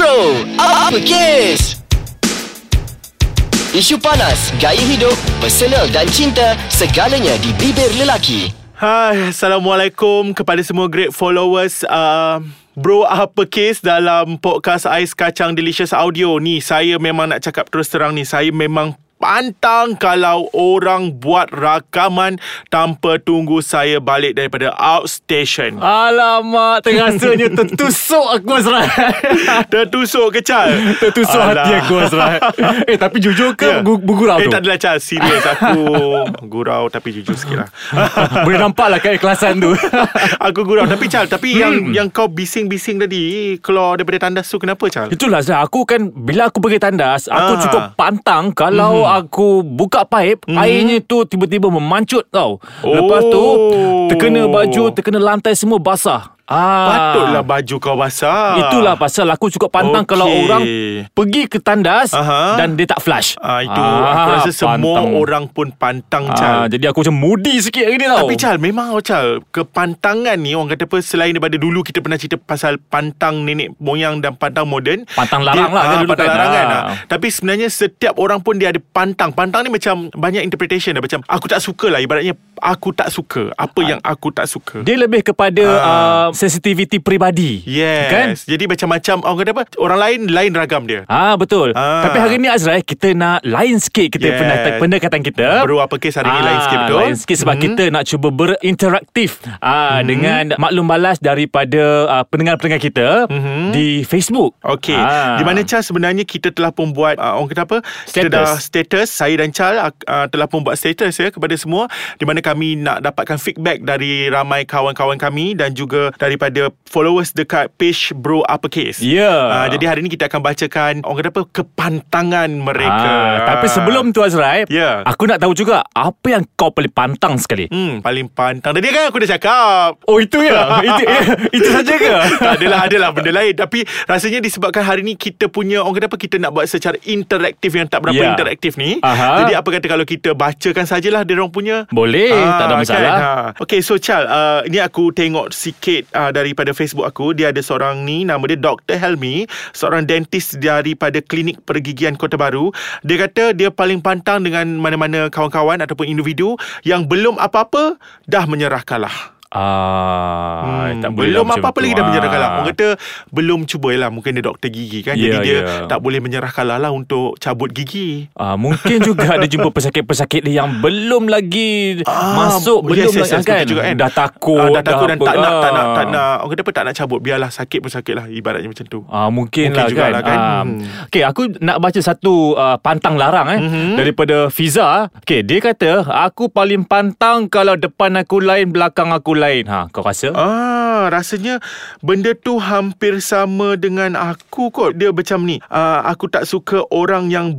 Bro, apa kes? Isu panas, gaya hidup, personal dan cinta, segalanya di bibir lelaki. Hai, Assalamualaikum kepada semua great followers uh, Bro apa kes dalam podcast Ais Kacang Delicious Audio ni Saya memang nak cakap terus terang ni Saya memang pantang kalau orang buat rakaman tanpa tunggu saya balik daripada outstation. Alamak, terasanya tertusuk aku Azrai. Tertusuk ke Chal? tertusuk Alah. hati aku Azrai. eh, tapi jujur ke yeah. bergurau Eh tu? tak adalah Chal Serius aku Gurau tapi jujur sikit lah Boleh nampak lah keikhlasan tu. Aku gurau Tapi Chal Tapi yang yang kau bising-bising tadi Keluar daripada tandas tu Kenapa Chal? Itulah Azrai, aku kan bila aku pergi tandas, aku Ah. cukup pantang kalau aku buka paip, airnya tu tiba-tiba memancut tau. Lepas tu Oh. terkena baju, terkena lantai semua basah. Ah. Patutlah baju kau basah Itulah pasal aku cukup pantang Okey. kalau orang pergi ke tandas Aha. dan dia tak flush. Ah itu aku rasa semua pantang. orang pun pantang Ah, Chal. jadi aku macam moody sikit hari ni tau. Tapi Chal memang Chal kepantangan ni orang kata apa selain daripada dulu kita pernah cerita pasal pantang nenek moyang dan pantang moden. Pantang larang lah kan ah, dulu pantang kan. larang kan. Ah. ah. Tapi sebenarnya setiap orang pun dia ada pantang. Pantang ni macam banyak interpretation dah macam aku tak suka lah ibaratnya aku tak suka apa yang aku tak suka. Dia lebih kepada Ah. uh, sensitivity peribadi. Yes. Kan? Jadi macam-macam orang kata apa orang lain lain ragam dia. Ah betul. Ah. Tapi hari ni Azrai kita nak lain sikit kita Yes. yes. pendekatan kita. Bro apa kes hari ni lain sikit betul? Ah, Lain sikit sebab Mhm. kita nak cuba berinteraktif ah dengan maklum balas daripada ah, pendengar-pendengar kita Mhm. di Facebook. Okey. Ah. Di mana Chal sebenarnya kita telah pun buat uh, orang kata apa? Kita Status. dah status saya dan Chal uh, telah pun buat status ya kepada semua di mana kami nak dapatkan feedback dari ramai kawan-kawan kami dan juga daripada followers dekat page Bro Uppercase. Ya. Uh, jadi hari ni kita akan bacakan orang kata apa kepantangan mereka. Ah, tapi sebelum tu Azrai, Ya. aku nak tahu juga apa yang kau paling pantang sekali. Hmm, paling pantang. Tadi kan aku dah cakap. Oh itu ya. itu itu saja ke? tak adalah adalah benda lain tapi rasanya disebabkan hari ni kita punya orang kata apa kita nak buat secara interaktif yang tak berapa Ya. interaktif ni Aha. jadi apa kata kalau kita bacakan sajalah dia orang punya Boleh, tak ada masalah. Kan? Ha. Okay so Chal uh, Ini aku tengok sikit uh, Daripada Facebook aku Dia ada seorang ni Nama dia Dr. Helmi Seorang dentist Daripada klinik pergigian Kota Baru Dia kata Dia paling pantang dengan Mana-mana kawan-kawan Ataupun individu Yang belum apa-apa Dah menyerah kalah Ah, Hmm, tak boleh belum lah apa-apa lagi dah menyerah Ah. kalah. Orang kata belum cuba lah mungkin dia doktor gigi kan. Ya, Jadi dia ya. tak boleh menyerah kalah lah untuk cabut gigi. Ah, mungkin juga ada jumpa pesakit-pesakit dia yang belum lagi masuk belum yes, yes, lagi yes, kan? betul juga kan. dah takut Ah, dah takut dan apa. tak nak tak nak Ah. tak nak. Orang kata apa tak nak cabut biarlah sakit pun sakit lah ibaratnya macam tu. Ah mungkin, Mungkin lah kan. jugalah kan. Ah, Hmm. Okey, aku nak baca satu uh, pantang larang eh Mhm. daripada Fiza. Okey, dia kata aku paling pantang kalau depan aku lain, belakang aku lain. Ha, kau rasa? Ah, rasanya benda tu hampir sama dengan aku kot. Dia macam ni. Ah, aku tak suka orang yang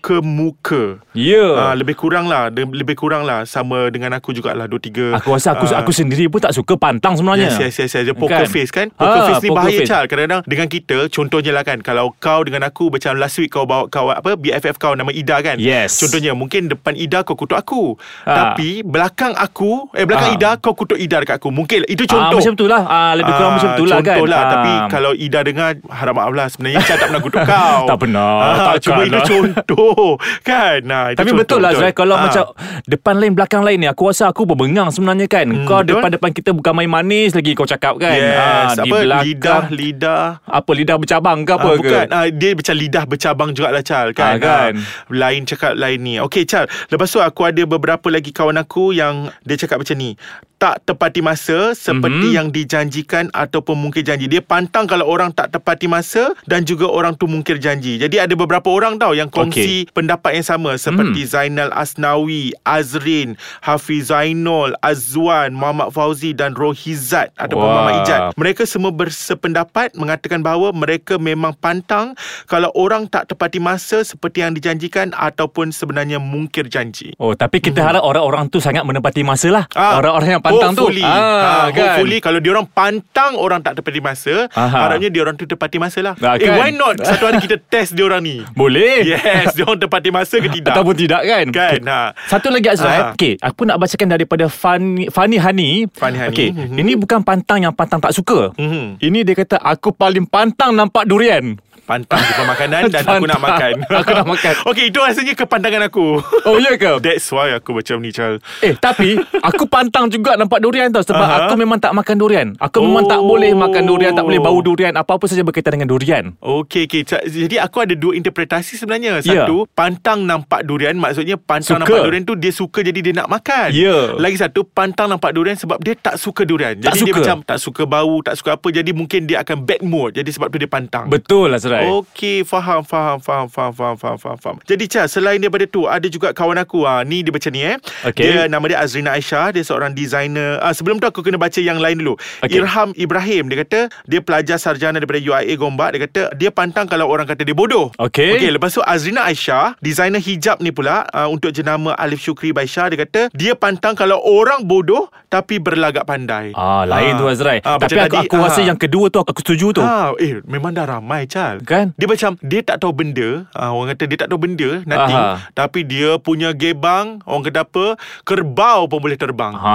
bermuka-muka. Ya. Ah, lebih kurang lah Dia- Lebih kurang lah Sama dengan aku jugalah Dua tiga Aku rasa aku ah, aku sendiri pun tak suka pantang sebenarnya. Yes, yes, yes, yes. Dia poker Kan? face kan Poker Ah, face ni poker bahaya face. Chal Kadang-kadang dengan kita Contohnya lah kan Kalau kau dengan aku Macam last week kau bawa kawan Apa BFF kau nama Ida kan Yes. Contohnya Mungkin depan Ida kau kutuk aku Ah. Tapi Belakang aku Eh belakang Ah. Ida Kau kutuk Ida dekat aku. Mungkin Itu Ah, contoh macam tu lah. Ah, lebih kurang Ah, macam tu lah kan. Contoh lah Ah. Tapi kalau Ida dengar Harap maaf lah. Sebenarnya Chal tak pernah kutuk kau. Tak pernah, ah, takkan Cuma itu lah. contoh. Kan? Nah, itu Tapi contoh, betul lah Kalau Ah. macam Depan lain belakang lain ni Aku rasa aku berbengang sebenarnya kan. Hmm, Kau betul. depan-depan kita Bukan main manis lagi Kau cakap kan. Yes. Ah, Di Apa belakang. Lidah Lidah. Apa lidah bercabang ke apa ah, ke? Bukan. Ah, Dia macam lidah bercabang jugalah Chal kan, Ah, kan. Ah, Lain cakap lain ni. Okay Chal. Lepas tu aku ada beberapa lagi kawan aku Yang dia cakap macam ni Tak tepati masa Seperti Mhm. yang dijanjikan Ataupun mungkir janji Dia pantang kalau orang tak tepati masa Dan juga orang tu mungkir janji Jadi ada beberapa orang tau Yang kongsi pendapat yang sama Seperti Hmm. Zainal Asnawi Azrin Hafiz Zainul Azwan Muhammad Fauzi Dan Rohizat Ataupun Wah. Muhammad Ijat mereka semua bersependapat mengatakan bahawa mereka memang pantang kalau orang tak tepati masa seperti yang dijanjikan ataupun sebenarnya mungkir janji. Oh tapi kita harap orang-orang tu Sangat menepati masa lah. Ah, Orang-orang yang pantang hopefully, tu ah, kan? Hopefully kalau diorang pantang orang tak tepati masa Aha. Harapnya diorang tu tepati masa lah Ah, Eh kan? why not Satu hari kita test diorang ni Boleh Yes Diorang tepati masa ke tidak Ataupun tidak kan Kan, Okey. ha. Satu lagi Azrai Ah. okay, Aku nak bacakan daripada Fani, Fani Hani Fani Hani, okay, mhm. Ini bukan pantang yang pantang tak suka Mhm. Ini dia kata Aku paling pantang nampak durian Pantang jumpa makanan Dan aku nak makan. Aku nak makan. Okay itu rasanya kepandangan aku Oh ya ke? That's why aku macam ni Chal Eh tapi Aku pantang juga nampak durian tau Sebab Aha. aku memang tak makan durian Aku memang tak Oh. boleh makan durian Tak boleh bau durian Apa-apa saja berkaitan dengan durian Okay, okay. Jadi aku ada dua interpretasi sebenarnya. Ya. Satu, pantang nampak durian. Maksudnya pantang Suka. nampak durian tu dia suka jadi dia nak makan. Ya. Lagi satu, pantang nampak durian sebab dia tak suka durian. Tak jadi dia suka. macam tak suka bau, tak suka apa. Jadi mungkin dia akan bad mood. Jadi sebab tu dia pantang. Betul lah Serai Okey, faham, faham, faham, faham, faham, faham, faham, faham. Jadi Chah, selain daripada tu, ada juga kawan aku. Ha, ni dia macam ni eh. Okey. Dia nama dia Azrina Aisyah. Dia seorang designer. Ah, sebelum tu aku kena baca yang lain dulu. Okey. Irham Ibrahim. Dia kata, dia pelajar sarjana daripada UIA Gombak. Dia kata, dia pantang kalau orang kata dia bodoh. Okey. Okey, lepas tu Azrina Aisyah, designer hijab ni pula, uh, untuk jenama Alif Syukri Baisha, dia kata, dia pantang kalau orang bodoh tapi berlagak pandai. Ah, lain tu Azrai. Ah, Tapi aku, tadi, aku rasa ah. yang kedua tu aku setuju tu. Ah, eh memang dah ramai Chal Kan? Dia macam Dia tak tahu benda ah, Orang kata dia tak tahu benda Aha. Tapi dia punya gebang Orang kata apa Kerbau pun boleh terbang Ha,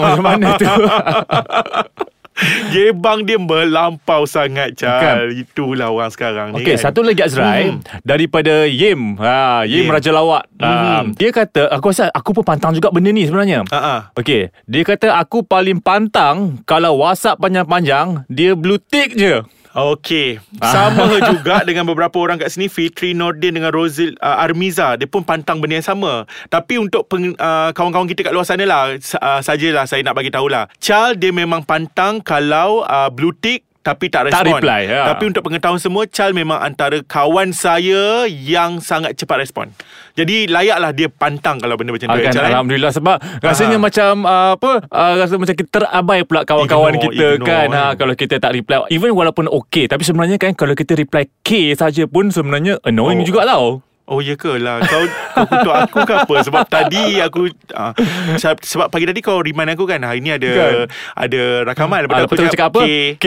macam mana tu? Gebang dia melampau sangat Chal Itulah orang sekarang ni Okey, kan satu lagi Azrai Hmm. daripada Yim. Ha, Yim, Yim. Raja Lawak. Ha, Hmm. dia kata aku rasa aku pun pantang juga benda ni sebenarnya. Ah, ah. Okey, dia kata aku paling pantang kalau WhatsApp panjang-panjang dia blue tick je. Okey. Sama juga dengan beberapa orang kat sini Fitri Nordin dengan Rozil uh, Armiza. Dia pun pantang benda yang sama. Tapi untuk peng, uh, kawan-kawan kita kat luar sana lah sa- uh, Sajalah saya nak bagi tahulah. Chal dia memang pantang kalau uh, blue tick tapi tak Tak respon. reply, ya. Tapi untuk pengetahuan semua, Chal memang antara kawan saya yang sangat cepat respon. Jadi layaklah dia pantang kalau benda macam tu. Ya, kan, Chal, eh? Alhamdulillah sebab rasanya Ah. macam uh, apa uh, rasa macam kita terabai pula kawan-kawan Ignore, kita ignore, kan kan. ha, kalau kita tak reply even walaupun okey tapi sebenarnya kan kalau kita reply K saja pun sebenarnya annoying Oh. juga tau. Oh ya ke lah Kau, kau kutuk aku ke apa Sebab tadi aku uh, sebab, pagi tadi kau remind aku kan Hari ni ada Kan? Ada rakaman Ah, lepas tu cakap apa? K K.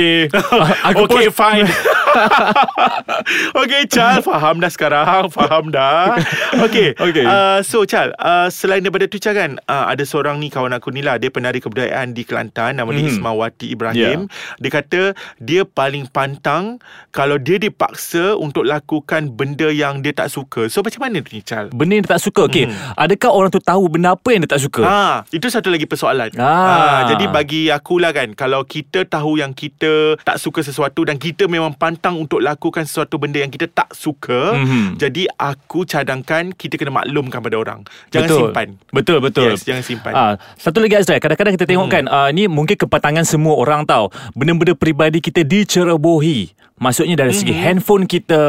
Aku okay pun- fine Okay Chal Faham dah sekarang Faham dah Okay, Okay. Uh, So Chal uh, Selain daripada tu Chal kan uh, Ada seorang ni kawan aku ni lah Dia penari kebudayaan di Kelantan Nama dia Mhm. Ismawati Ibrahim Dia kata Dia paling pantang Kalau dia dipaksa Untuk lakukan benda yang dia tak suka So macam mana tu ni Chal? Benda yang dia tak suka Okey, Hmm. adakah orang tu tahu benda apa yang dia tak suka? Ha, itu satu lagi persoalan. Ah. Ha, jadi bagi aku lah kan, kalau kita tahu yang kita tak suka sesuatu dan kita memang pantang untuk lakukan sesuatu benda yang kita tak suka, Mhm. jadi aku cadangkan kita kena maklumkan pada orang. Jangan betul. simpan. Betul betul. Yes, jangan simpan. Ah, satu lagi Azrai, kadang-kadang kita tengok Hmm. kan uh, ni mungkin kepantangan semua orang tahu. Benda-benda peribadi kita dicerobohi. Maksudnya dari segi Mhm. handphone kita,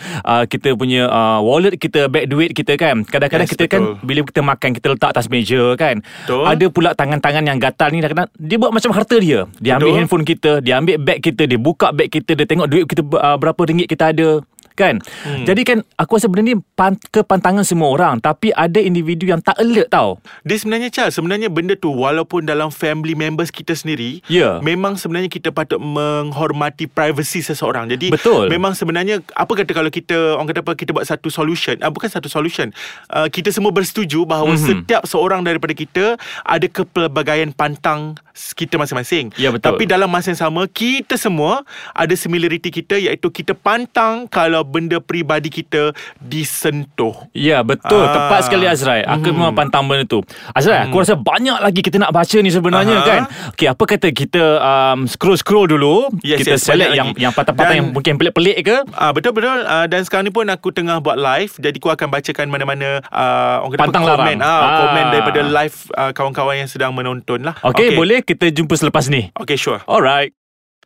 uh, kita punya uh, wallet kita, beg duit kita kan. Kadang-kadang Yes, kita kan betul. bila kita makan kita letak atas meja kan. Betul. Ada pula tangan-tangan yang gatal ni kadang-kadang dia buat macam harta dia. Dia ambil Betul. handphone kita, dia ambil beg kita, dia buka beg kita, dia tengok duit kita uh, berapa ringgit kita ada kan hmm. jadi kan aku rasa benda ni pan, kepantangan semua orang tapi ada individu yang tak alert tau Dia sebenarnya Charles Sebenarnya benda tu Walaupun dalam family members kita sendiri Ya. Memang sebenarnya kita patut Menghormati privacy seseorang Jadi Betul. Memang sebenarnya Apa kata kalau kita Orang kata apa Kita buat satu solution ah, Bukan satu solution uh, Kita semua bersetuju Bahawa Mhm. mm-hmm. setiap seorang daripada kita Ada kepelbagaian pantang Kita masing-masing Ya, betul. Tapi dalam masa yang sama Kita semua Ada similarity kita Iaitu kita pantang Kalau benda peribadi kita Disentuh. Ya betul. Ah. Tepat sekali Azrai. Aku Mhm. memang pantang benda tu. Azrai aku rasa banyak lagi Kita nak baca ni sebenarnya Aha. kan? Okay apa kata kita um, Scroll-scroll dulu. Yes, Kita yes, select yang lagi. Yang patah-patah Dan- Yang mungkin pelik-pelik ke? Ah betul betul uh, dan sekarang ni pun aku tengah buat live jadi aku akan bacakan mana-mana uh, orang kata Pantang komen. Ah, Ah. komen daripada live uh, kawan-kawan yang sedang menonton lah. okay, okay boleh. Kita jumpa selepas ni. Okay sure. Alright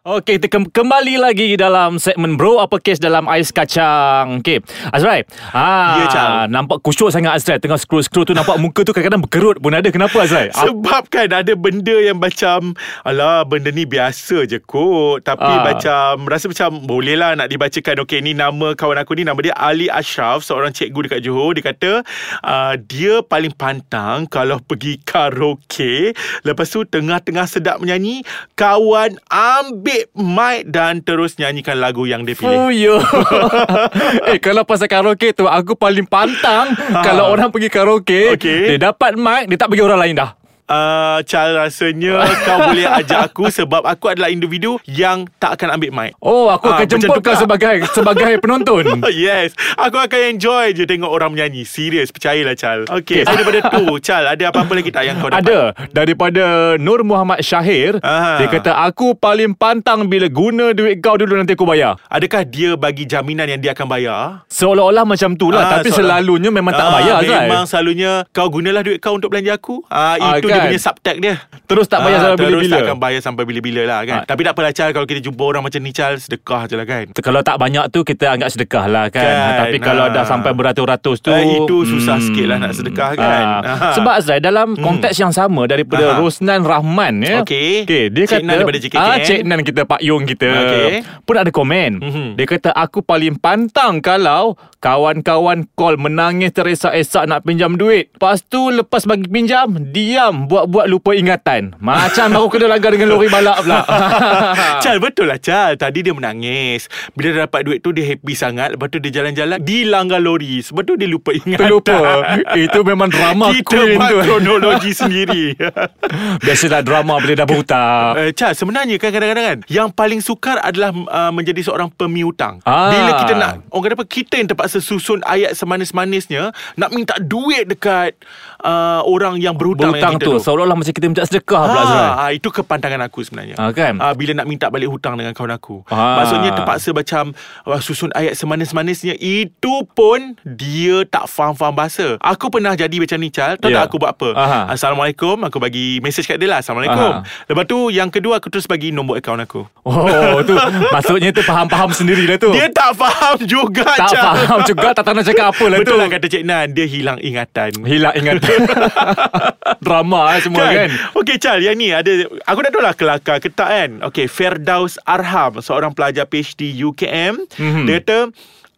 Okey, kita ke- kembali lagi dalam segmen Bro Apa Kes dalam Ais Kacang. Okey, Azrai. Ah, Ya, nampak kusyuk sangat Azrai. Tengah scroll-scroll tu nampak muka tu kadang-kadang berkerut pun ada. Kenapa Azrai? Ah, Sebab kan ada benda yang macam Alah benda ni biasa je kot Tapi Ah. macam Rasa macam Boleh lah nak dibacakan Okay ni nama kawan aku ni Nama dia Ali Ashraf Seorang cikgu dekat Johor Dia kata uh, Dia paling pantang Kalau pergi karaoke Lepas tu tengah-tengah sedap menyanyi Kawan ambil mic Dan terus nyanyikan lagu yang dia pilih. Oh ya. Eh kalau pasal karaoke tu Aku paling pantang Kalau orang pergi karaoke Okey. Dia dapat mic Dia tak bagi orang lain dah uh, Chal rasanya Kau boleh ajak aku Sebab aku adalah individu Yang tak akan ambil mic. Oh aku Ah, akan macam jemput kau sebagai Sebagai penonton. Yes. Aku akan enjoy je Tengok orang menyanyi. Serius Percayalah Chal. Okay okay. Daripada tu Chal ada apa-apa lagi tak Yang kau dapat? Ada. Daripada Nur Muhammad Syahir Aha. Dia kata Aku paling pantang Bila guna duit kau dulu Nanti aku bayar. Adakah dia bagi jaminan Yang dia akan bayar? Seolah-olah macam tu lah. Ah, Tapi seolah- selalunya Memang tak Ah, bayar kan? Memang selalunya Kau gunalah duit kau Untuk belanja aku? Ah, Ah, Itu dia kan? punya subtext dia Terus tak bayar Ah, sampai Terus bila-bila tak akan bayar Sampai bila-bila lah kan Ah. Tapi tak apalah Chal Kalau kita jumpa orang macam ni Chal Sedekah je lah kan Kalau tak banyak tu Kita anggap sedekah lah kan, Kan, Tapi kalau ah. dah sampai beratus-ratus tu Eh, itu susah sikit lah nak sedekah kan. Ah. Ah. Sebab Azrai Dalam konteks yang sama Daripada Aha. Rosnan Rahman ya. Okey. okay Dia Cik kata Nan daripada JKKN. ah, Cik Nan kita Pak Yong kita Okey. Pun ada komen Mhm. Dia kata Aku paling pantang Kalau Kawan-kawan call Menangis teresak-esak Nak pinjam duit Lepas tu Lepas bagi pinjam Diam Buat-buat lupa ingatan. Macam baru kena langgar Dengan lori balak pula. Chal betul lah Chal. Tadi dia menangis. Bila dia dapat duit tu Dia happy sangat. Lepas tu dia jalan-jalan Dilanggar lori. Sebab tu dia lupa ingatan. Terlupa. Itu memang drama Kita queen buat tu. kronologi sendiri. Biasalah drama Bila dah berhutang. Uh, Chal sebenarnya kan kadang-kadang kan Yang paling sukar adalah uh, Menjadi seorang pemiutang. Ah. Bila kita nak Orang kata apa Kita yang terpaksa susun Ayat semanis-manisnya Nak minta duit dekat uh, Orang yang berhutang, Berhutang dengan kita Seolah-olah macam kita minta sedekah pula Azrai Ha, ha, itu kepantangan aku sebenarnya. Ah, kan? Ah, bila nak minta balik hutang dengan kawan aku. Ah. Maksudnya terpaksa macam uh, susun ayat semanis-manisnya. Itu pun dia tak faham-faham bahasa. Aku pernah jadi macam ni, Chal. Tahu Ya. tak aku buat apa? Aha. Assalamualaikum. Aku bagi message kat dia lah. Assalamualaikum. Aha. Lepas tu yang kedua aku terus bagi nombor akaun aku. Oh tu Maksudnya tu faham-faham sendiri lah tu Dia tak faham juga, Tak Chal. faham juga Tak tahu nak cakap apa lah tu Betul lah kata Cik Nan. Dia hilang ingatan. Hilang ingatan Drama semua kan, Okey Chal Yang ni ada Aku tak tahu lah kelakar ke tak kan? Okey Ferdaus Arham Seorang pelajar PhD UKM Mhm. Dia kata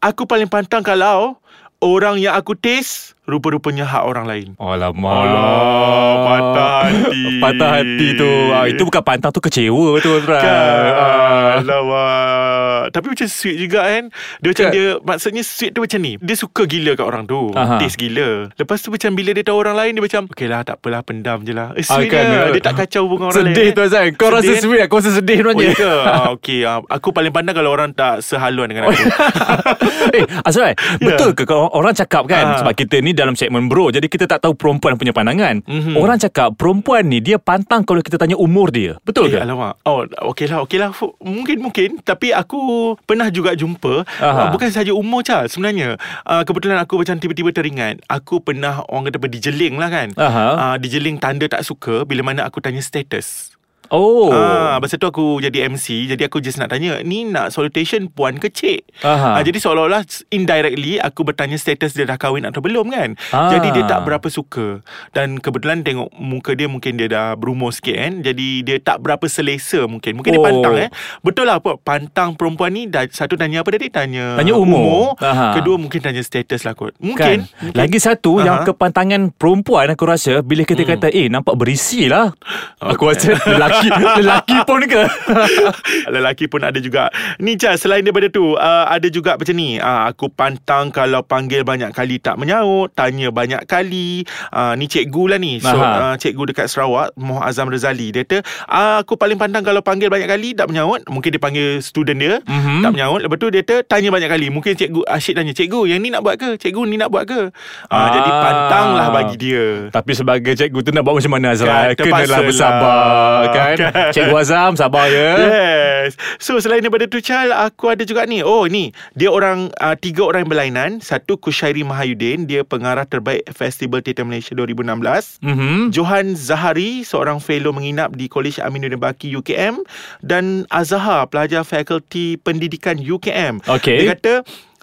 Aku paling pantang kalau Orang yang aku taste Rupa-rupanya hak orang lain. Alamak. Alah, patah hati. Patah hati tu. Ah, Itu bukan pantang tu kecewa tu Azrai Kan? Ah. Alamak. Tapi macam sweet juga kan? Dia macam Kan? dia Maksudnya sweet tu macam ni. Dia suka gila kat orang tu. Aha. Taste gila. Lepas tu macam Bila dia tahu orang lain Dia macam Okay lah tak apalah Pendam je lah. Eh, Ah, Sweet kan, dia eh. Dia tak kacau hubungan orang lain Sedih eh. tu Azrai Kau rasa Sedih, sweet Aku rasa sedih Oh sebenarnya ya ke? Ah, Okay ah, Aku paling pandang Kalau orang tak sehaluan dengan aku. Eh Azrai Betul ke kalau orang cakap kan Ah. Sebab kita ni dalam segmen bro Jadi kita tak tahu perempuan punya pandangan Mhm. Orang cakap Perempuan ni Dia pantang kalau kita tanya umur dia Betul Eh, ke? alamak. Oh, okey lah, okey lah. Fu- Mungkin, mungkin. Tapi aku pernah juga jumpa. Aha. Uh, bukan sahaja umur, Chal. Sebenarnya, uh, kebetulan aku macam tiba-tiba teringat. Aku pernah, orang kata apa, dijeling lah kan. Aha. Uh, dijeling tanda tak suka bila mana aku tanya status. Oh Ah, masa tu aku jadi MC Jadi aku just nak tanya Ni nak salutation puan ke cik? Aha. Ah, jadi seolah-olah Indirectly Aku bertanya status dia dah kahwin atau belum kan Ah. Jadi dia tak berapa suka Dan kebetulan tengok muka dia Mungkin dia dah berumur sikit kan Jadi dia tak berapa selesa mungkin Mungkin dia Oh. pantang eh Betul lah apa Pantang perempuan ni dah, Satu tanya apa tadi? Tanya, Tanya umur. Aha. Kedua mungkin tanya status lah kot Kan? Mungkin, mungkin. Lagi satu Aha. yang kepantangan perempuan aku rasa bila kita Hmm. kata eh nampak berisi lah. Aku Okay. rasa lelaki lelaki pun ke? Lelaki pun ada juga Ni Chas Selain daripada tu uh, Ada juga macam ni uh, Aku pantang Kalau panggil banyak kali Tak menyaut Tanya banyak kali uh, Ni cikgu lah ni So Aha. uh, cikgu dekat Sarawak Moh Azam Razali Dia kata uh, Aku paling pantang Kalau panggil banyak kali Tak menyaut Mungkin dia panggil student dia Mhm. Tak menyaut Lepas tu dia kata Tanya banyak kali Mungkin cikgu Asyik tanya Cikgu yang ni nak buat ke Cikgu ni nak buat ke uh, Ah. Jadi pantang lah bagi dia Tapi sebagai cikgu tu nak buat macam mana Azrai? Kan, Kenalah lah. bersabar kan? Kan. Cikgu Azam sabar ya. Yes. So selain daripada tu Chal Aku ada juga ni. Oh ni. Dia orang uh, Tiga orang yang berlainan. Satu Kushairi Mahayudin Dia pengarah terbaik Festival Theatre Malaysia 2016 Mhm. Johan Zahari Seorang fellow menginap Di College Aminuddin Baki UKM Dan Azhar Pelajar Fakulti Pendidikan UKM Okey. Dia kata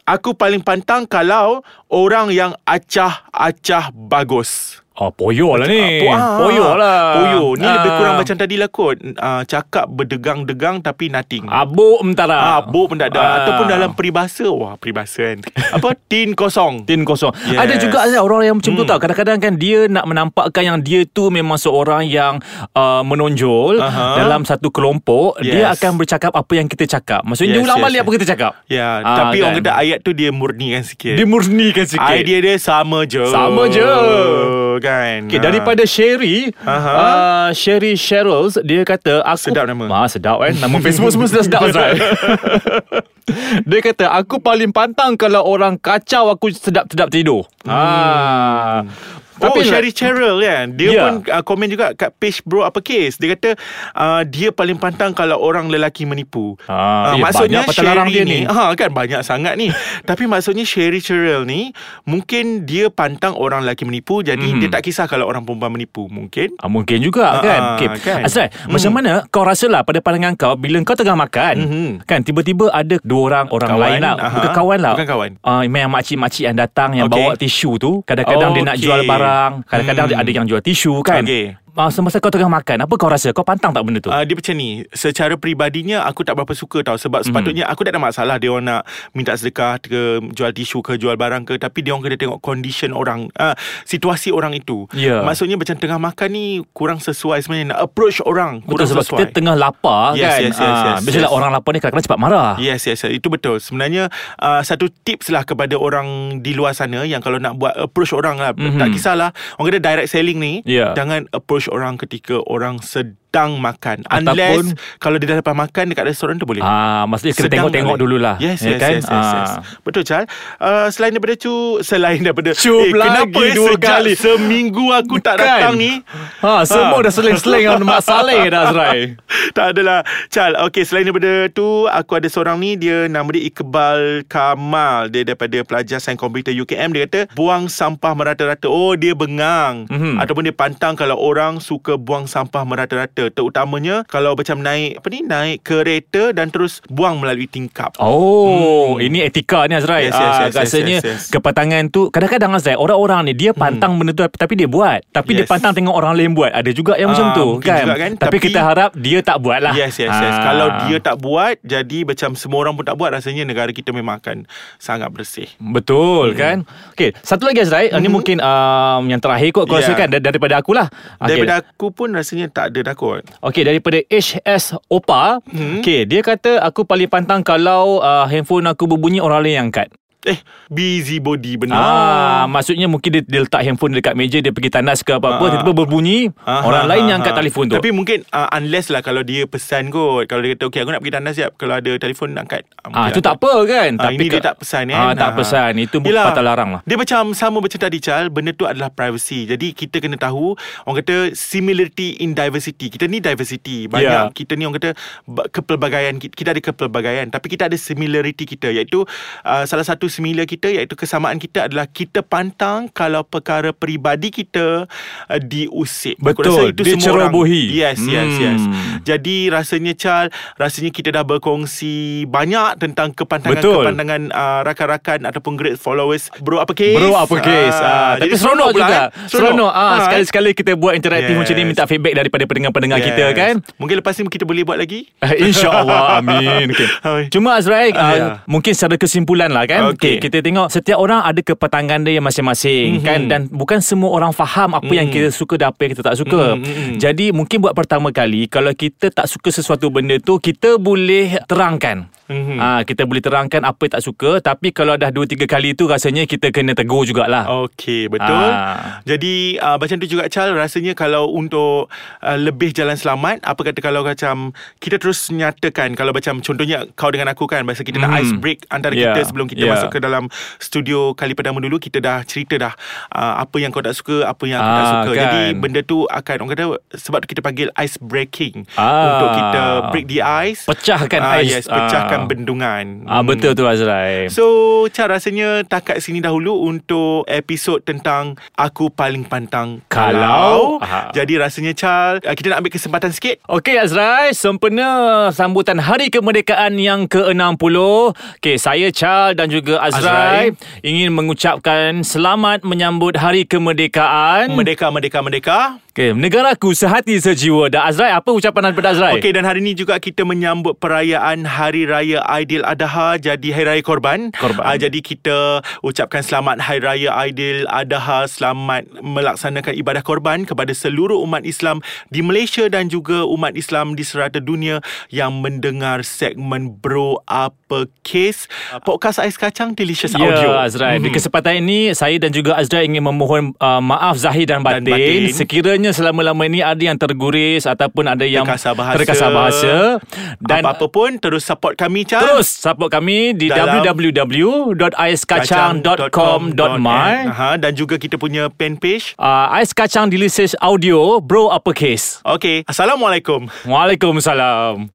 Aku paling pantang Kalau Orang yang acah-acah bagus Oh, poyo lah ni. Ah, Poyo lah. Poyo Ni lebih Ah. kurang macam tadi lah kot uh, Cakap berdegang-degang Tapi nothing Abuk mentara. Ah, Bo pun tak ada Ah. Ataupun dalam peribahasa Wah peribahasa kan Apa Tin kosong Tin kosong Yes. Ada juga Azhar, orang yang macam tu Hmm. tau Kadang-kadang kan dia nak menampakkan yang dia tu memang seorang yang uh, menonjol Aha. Dalam satu kelompok Dia Yes. akan bercakap apa yang kita cakap Maksudnya dia Yes, ulang yes, balik yes. apa kita cakap Ya Ah, Tapi orang kan. kata ayat tu Dia murnikan sikit Dia murnikan sikit Idea dia sama je Sama je. Kan Okay, Ah. daripada Sherry Aha. uh, Sherry Cheryls Dia kata aku, Sedap nama. ah, Sedap kan Nama Facebook semua sudah sedap Azrai Dia kata Aku paling pantang Kalau orang kacau Aku sedap-sedap tidur ah. Oh Tapi Sherry Cheryl kan Dia Ya. pun uh, komen juga Kat page bro apa case Dia kata uh, Dia paling pantang Kalau orang lelaki menipu Ah, eh, Maksudnya Sherry dia ni. ha, Kan banyak sangat ni Tapi maksudnya Sherry Cheryl ni Mungkin dia pantang Orang lelaki menipu Jadi Mhm. dia tak kisah Kalau orang perempuan menipu Mungkin Ah, mungkin juga Ah, kan. ah, Okay. kan. Azrai, macam mana kau rasalah pada pandangan kau bila kau tengah makan, Mhm. kan tiba-tiba ada dua orang orang Kawan, lain lah, aha. bukan kawan lah. Bukan kawan. Uh, yang makcik-makcik yang datang yang Okay. bawa tisu tu, kadang-kadang dia nak Okay. jual barang, kadang-kadang Hmm. ada yang jual tisu kan. Okay. Uh, semasa kau tengah makan, apa kau rasa? Kau pantang tak benda tu? Uh, dia macam ni Secara peribadinya Aku tak berapa suka tau Sebab Mhm. sepatutnya Aku tak ada masalah Dia orang nak Minta sedekah ke Jual tisu ke Jual barang ke Tapi dia orang kena tengok Condition orang uh, Situasi orang itu Ya. Maksudnya macam tengah makan ni Kurang sesuai sebenarnya Nak approach orang Kurang Betul sebab sesuai kita tengah lapar Yes, kan. yes, yes, Ah, yes, biasalah yes. orang lapar ni kadang-kadang cepat marah. Yes, yes, yes. Itu betul. Sebenarnya uh, satu tips lah kepada orang di luar sana yang kalau nak buat approach orang lah. Mhm. Mm-hmm. Tak kisahlah. Orang kata direct selling ni. Ya. Jangan approach orang ketika orang sedang makan. Ataupun- Unless kalau dia dah dapat makan dekat restoran tu boleh. Ah, maksudnya kena Sedang tengok-tengok boleh. dululah. Yes, ya yes, kan? yes, yes, yes. Ah. Betul, Chal. Uh, selain daripada tu, selain daripada... Cup lagi kenapa eh dua sejak kali. seminggu aku tak Kan? datang ni? Ha, semua Ha. dah seleng-seleng dengan Mak Saleh dah Azrai. tak adalah Chal Okay selain daripada tu Aku ada seorang ni Dia nama dia Iqbal Kamal Dia daripada pelajar sains komputer UKM Dia kata Buang sampah merata-rata Oh dia bengang Mhm. Ataupun dia pantang Kalau orang suka buang sampah merata-rata Terutamanya Kalau macam naik Apa ni Naik kereta Dan terus buang melalui tingkap Oh, hmm. ini etika ni Azrai. Yes, yes, Ah, yes, yes, rasanya yes, yes. kepatangan tu kadang-kadang Azrai orang-orang ni dia pantang benda tu tapi dia buat. Tapi dia Yes. pantang tengok orang lain buat. Ada juga yang macam Ah, tu mungkin kan? juga kan. Tapi, Tapi- kita harap dia tak buat lah. Yes yes yes Ah. Kalau dia tak buat Jadi macam semua orang pun tak buat Rasanya negara kita memang akan Sangat bersih Betul hmm. kan Okay Satu lagi Azrai hmm. Ini mungkin um, Yang terakhir kot Kau Yeah. rasakan dar- Daripada akulah okay. Daripada aku pun rasanya tak ada takut Okey daripada HS Opa Hmm. hmm. Okey dia kata aku paling pantang kalau uh, handphone aku berbunyi orang lain yang angkat. Eh busy body benar Ah, maksudnya mungkin dia, dia letak handphone dekat meja dia pergi tandas ke apa-apa Ah. tiba-tiba berbunyi Ah, orang ah, lain ah, yang angkat ah. telefon tu. Tapi mungkin uh, unless lah kalau dia pesan kot. Kalau dia kata okay aku nak pergi tandas siap. Kalau ada telefon angkat. Ah tu tak apa kan Ah, ini dia tak pesan, kan? Ah tak Ah. pesan itu Yelah, patah larang lah. Dia macam sama macam tadi Chal Benda tu adalah privacy Jadi kita kena tahu Orang kata Similarity in diversity Kita ni diversity Banyak Ya. Kita ni orang kata ba- Kepelbagaian Kita ada kepelbagaian Tapi kita ada similarity kita Iaitu uh, Salah satu similar kita Iaitu kesamaan kita adalah Kita pantang Kalau perkara peribadi kita uh, Diusik Aku Betul. rasa itu Dia semua orang cerobohi. Yes yes Hmm. yes Jadi rasanya Chal Rasanya kita dah berkongsi Banyak tentang kepantangan-kepantangan uh, Rakan-rakan Ataupun great followers Bro apa case Bro apa case ah, Tapi jadi seronok pula, juga eh. Seronok ah, Ha, Sekali-sekali kita buat interaktif Yes. macam ni Minta feedback daripada pendengar-pendengar kita Yes. kan Mungkin lepas ni kita boleh buat lagi InsyaAllah Amin okay. Cuma Azrael Ah, uh, ya. Mungkin secara kesimpulan lah kan Okey. okay, Kita tengok Setiap orang ada kepatangan dia masing-masing Mhm. kan Dan bukan semua orang faham Apa yang Mhm. kita suka dan apa yang kita tak suka Mhm, mhm. Jadi mungkin buat pertama kali Kalau kita tak suka sesuatu benda tu Kita boleh terangkan Mhm. Ah, kita boleh terangkan apa yang tak suka Tapi kalau dah 2-3 kali tu Rasanya kita kena tegur jugalah Okey, betul. Ah. Jadi uh, macam tu juga Chal, rasanya kalau untuk uh, lebih jalan selamat, apa kata kalau macam kita terus nyatakan kalau macam contohnya kau dengan aku kan, masa kita nak Hmm. ice break antara Yeah, kita sebelum kita yeah. masuk ke dalam studio kali pertama dulu kita dah cerita dah uh, apa yang kau tak suka, apa yang aku tak Ah, suka. kan. Jadi benda tu akan orang kata sebab tu kita panggil ice breaking Ah. untuk kita break the ice. Pecahkan Ah, ais. Yes, pecahkan Ah. bendungan. Ah, Hmm. Betul tu Azrael So Char rasanya takat sini dahulu untuk episod tentang Aku Paling Pantang Kalau. Kalau Aha. Jadi rasanya Char uh, Kita nak ambil kesempatan sikit Okey Azrai, sempena sambutan Hari Kemerdekaan yang ke-60. Okey, saya Chal dan juga Azrai, Azrai. ingin mengucapkan selamat menyambut Hari Kemerdekaan. Merdeka, Merdeka, Merdeka Okey, negaraku sehati sejiwa. Dan Azrai, apa ucapan daripada Azrai? Okey dan hari ini juga kita menyambut perayaan Hari Raya Raya Aidiladha jadi Hari Raya Korban. Korban. Uh, jadi kita ucapkan selamat Hari Raya Aidiladha, selamat melaksanakan ibadah korban kepada seluruh umat Islam di Malaysia dan juga umat Islam di serata dunia yang mendengar segmen Bro Apa Case podcast Ais Kacang Delicious Ya, Audio. Azrai. Di Mhm. kesempatan ini, saya dan juga Azrai ingin memohon uh, maaf Zahir dan batin, Dan batin. Sekiranya selama-lama ini ada yang terguris ataupun ada yang Terkasar bahasa. terkasar bahasa. Dan apa-apa pun terus support kami Chan. terus support kami di Dalam www.aiskacang.com.my Aha, dan juga kita punya pen page. uh, Ais Kacang Delicious Audio Bro Uppercase. Okey, Assalamualaikum. Waalaikumsalam.